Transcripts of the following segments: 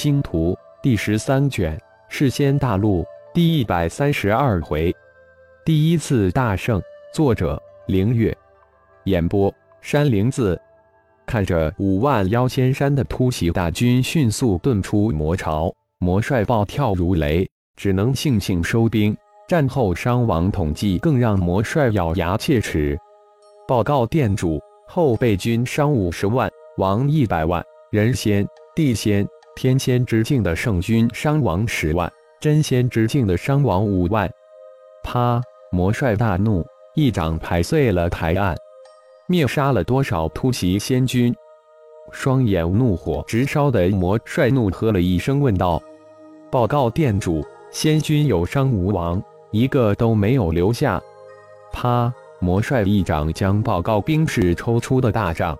星图》第十三卷《世仙大陆》第一百三十二回，第一次大胜。作者：凌月。演播：山灵子。看着五万妖仙山的突袭大军迅速遁出魔巢，魔帅暴跳如雷，只能悻悻收兵。战后伤亡统计更让魔帅咬牙切齿。报告店主，后备军伤五十万，亡一百万；人仙、地仙、天仙之境的圣君伤亡十万，真仙之境的伤亡五万。啪！魔帅大怒，一掌拍碎了台案。灭杀了多少突袭仙君？双眼怒火直烧的魔帅怒喝了一声，问道：“报告店主，仙君有伤无亡，一个都没有留下。”啪！魔帅一掌将报告兵士抽出的大掌。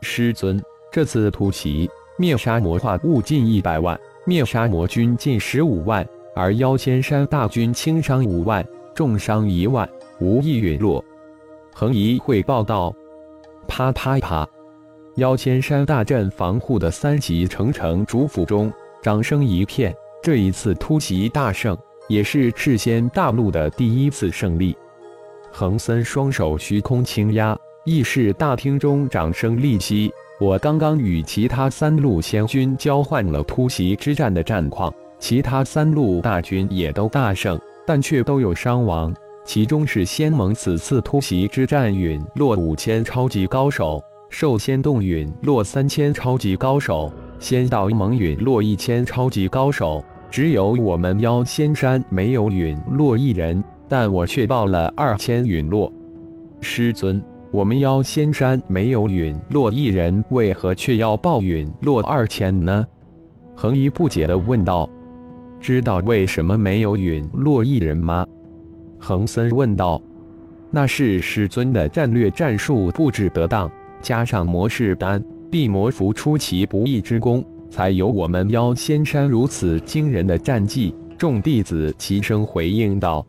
师尊，这次突袭灭杀魔化物近一百万，灭杀魔军近十五万，而妖仙山大军轻伤五万，重伤一万，无一陨落。横移汇报道：“啪啪啪！”妖仙山大阵防护的三级城城主府中，掌声一片。这一次突袭大胜，也是赤仙大陆的第一次胜利。恒森双手虚空轻压，议事大厅中掌声立息。我刚刚与其他三路仙军交换了突袭之战的战况，其他三路大军也都大胜，但却都有伤亡。其中是仙盟此次突袭之战陨落五千超级高手，兽仙洞陨落三千超级高手，仙道盟陨落一千超级高手，只有我们妖仙山没有陨落一人，但我却报了二千陨落。师尊，我们妖仙山没有陨落一人，为何却要抱陨落二千呢？恒一不解地问道：“知道为什么没有陨落一人吗？”恒森问道：“那是师尊的战略战术布置得当，加上魔士丹、地魔符出其不意之功，才有我们妖仙山如此惊人的战绩。”众弟子齐声回应道：“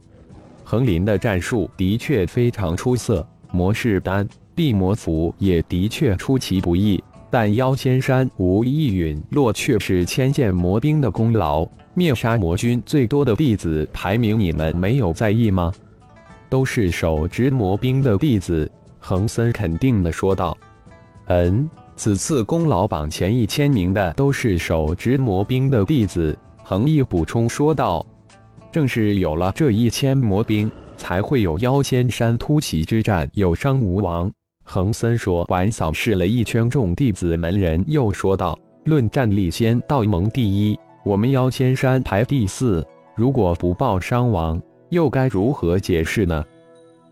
恒林的战术的确非常出色，魔士丹、地魔符也的确出其不意，但妖仙山无一陨落，却是千剑魔兵的功劳。”灭杀魔君最多的弟子排名，你们没有在意吗？都是手执魔兵的弟子，恒森肯定的说道。嗯，此次功劳榜前一千名的都是手执魔兵的弟子。恒毅补充说道。正是有了这一千魔兵，才会有妖仙山突袭之战有伤无亡。恒森说完，扫视了一圈众弟子门人，又说道：论战力，仙道盟第一。我们妖仙山排第四，如果不报伤亡，又该如何解释呢？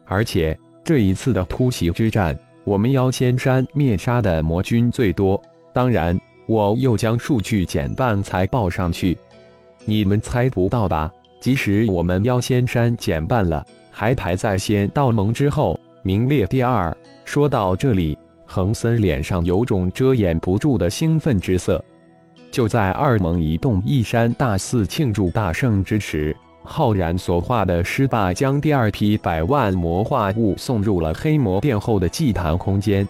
而且这一次的突袭之战，我们妖仙山灭杀的魔军最多。当然，我又将数据减半才报上去。你们猜不到吧？即使我们妖仙山减半了，还排在仙道盟之后，名列第二。说到这里，恒森脸上有种遮掩不住的兴奋之色。就在二盟一动一山大肆庆祝大胜之时，浩然所化的尸霸将第二批百万魔化物送入了黑魔殿后的祭坛空间。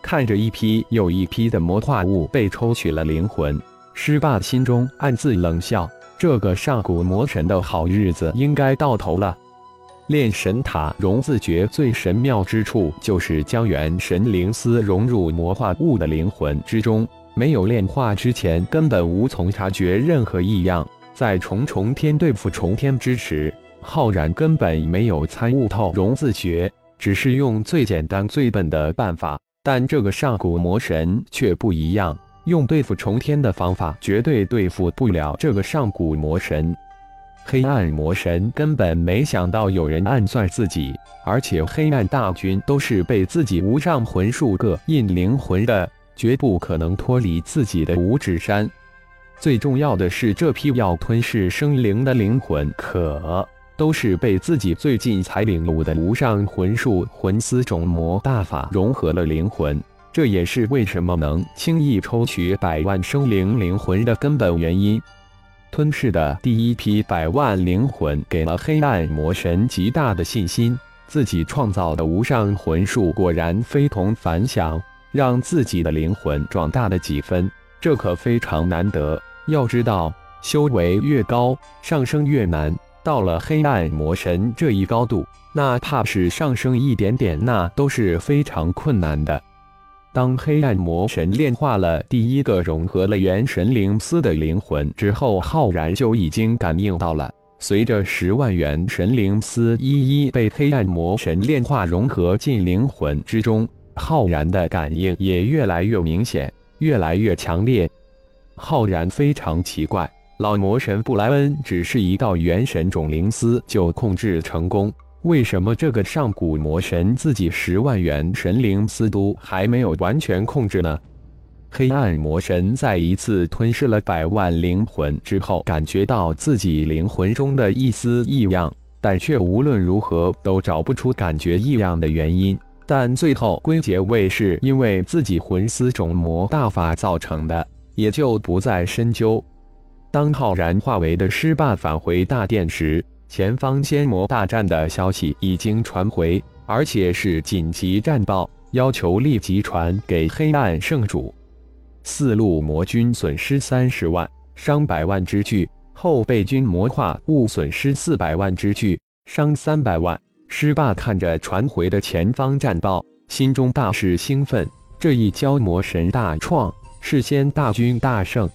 看着一批又一批的魔化物被抽取了灵魂，尸霸心中暗自冷笑：这个上古魔神的好日子应该到头了。炼神塔融字诀最神妙之处，就是将元神灵丝融入魔化物的灵魂之中。没有炼化之前，根本无从察觉任何异样。在重重天对付重天之时，浩然根本没有参悟透融字诀，只是用最简单、最笨的办法。但这个上古魔神却不一样，用对付重天的方法，绝对对付不了这个上古魔神。黑暗魔神根本没想到有人暗算自己，而且黑暗大军都是被自己无上魂术各印灵魂的。绝不可能脱离自己的五指山。最重要的是，这批要吞噬生灵的灵魂，可都是被自己最近才领悟的无上魂术魂丝种魔大法融合了灵魂。这也是为什么能轻易抽取百万生灵灵魂的根本原因。吞噬的第一批百万灵魂，给了黑暗魔神极大的信心。自己创造的无上魂术果然非同凡响。让自己的灵魂壮大了几分，这可非常难得。要知道，修为越高，上升越难。到了黑暗魔神这一高度，哪怕是上升一点点，那都是非常困难的。当黑暗魔神炼化了第一个融合了元神灵丝的灵魂之后，浩然就已经感应到了。随着十万元神灵丝一一被黑暗魔神炼化融合进灵魂之中，浩然的感应也越来越明显，越来越强烈。浩然非常奇怪。老魔神布莱恩只是一道元神种灵丝就控制成功，为什么这个上古魔神自己十万元神灵丝都还没有完全控制呢？黑暗魔神在一次吞噬了百万灵魂之后，感觉到自己灵魂中的一丝异样，但却无论如何都找不出感觉异样的原因，但最后归结为是因为自己魂丝种魔大法造成的，也就不再深究。当浩然化为的尸霸返回大殿时，前方仙魔大战的消息已经传回，而且是紧急战报，要求立即传给黑暗圣主。四路魔军损失三十万，伤百万之巨；后备军魔化物损失四百万之巨，伤三百万。尸霸看着传回的前方战报，心中大是兴奋。这一交魔神大创，事先大军大胜。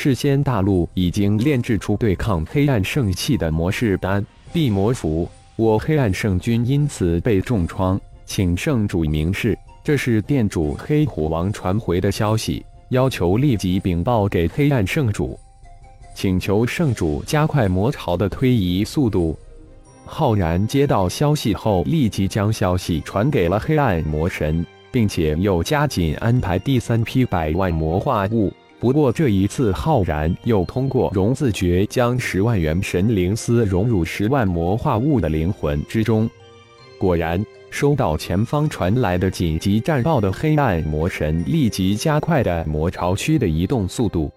事先大陆已经炼制出对抗黑暗圣器的魔士丹、地魔符，我黑暗圣君因此被重创，请圣主明示。这是店主黑虎王传回的消息，要求立即禀报给黑暗圣主，请求圣主加快魔潮的推移速度。浩然接到消息后，立即将消息传给了黑暗魔神，并且又加紧安排第三批百万魔化物。不过这一次，浩然又通过融字诀将十万元神灵丝融入十万魔化物的灵魂之中。果然，收到前方传来的紧急战报的黑暗魔神立即加快的魔巢区的移动速度。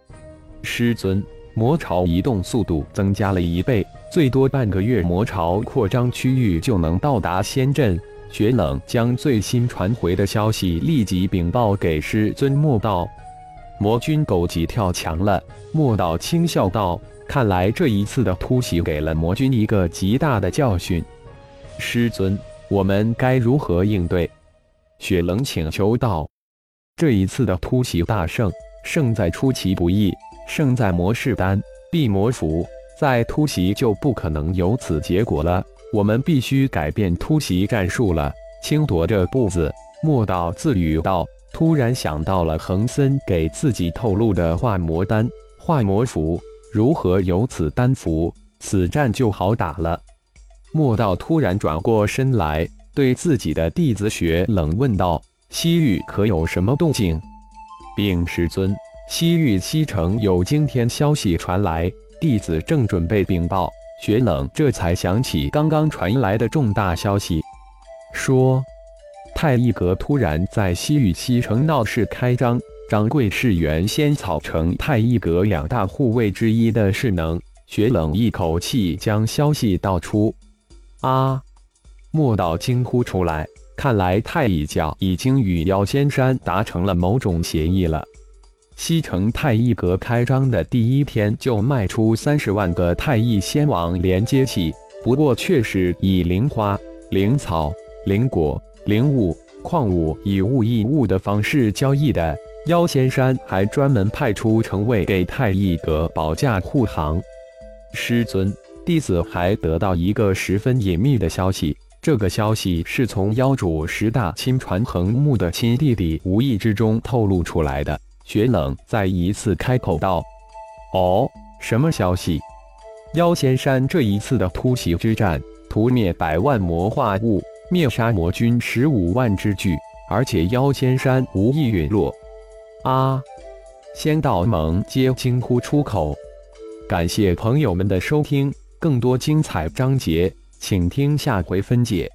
师尊，魔巢移动速度增加了一倍，最多半个月，魔巢扩张区域就能到达仙阵。雪冷将最新传回的消息立即禀报给师尊莫道。魔君狗急跳墙了，莫道轻笑道：“看来这一次的突袭给了魔君一个极大的教训。师尊，我们该如何应对？”雪冷请求道：“这一次的突袭大胜，胜在出其不意，胜在魔士丹、地魔符，再突袭就不可能有此结果了。我们必须改变突袭战术了。”轻踱着步子，莫道自语道。突然想到了恒森给自己透露的化魔丹、化魔符，如何有此丹符，此战就好打了。莫道突然转过身来，对自己的弟子雪冷问道：“西域可有什么动静？”禀师尊，西域西城有惊天消息传来，弟子正准备禀报。雪冷这才想起刚刚传来的重大消息，说。太一阁突然在西域西城闹事开张，掌柜是原先草城太一阁两大护卫之一的势能。雪冷一口气将消息道出。啊！莫道惊呼出来，看来太一教已经与妖仙山达成了某种协议了。西城太一阁开张的第一天就卖出三十万个太一仙王连接器，不过却是以灵花、灵草、灵果。灵物、矿物以物易物的方式交易的妖仙山，还专门派出城卫给太一阁保驾护航。师尊，弟子还得到一个十分隐秘的消息，这个消息是从妖主十大亲传横木的亲弟弟无意之中透露出来的。雪冷再一次开口道：“哦，什么消息？妖仙山这一次的突袭之战，屠灭百万魔化物。”灭杀魔军十五万之巨，而且妖仙山无意陨落。啊！仙道盟皆惊呼出口。感谢朋友们的收听，更多精彩章节，请听下回分解。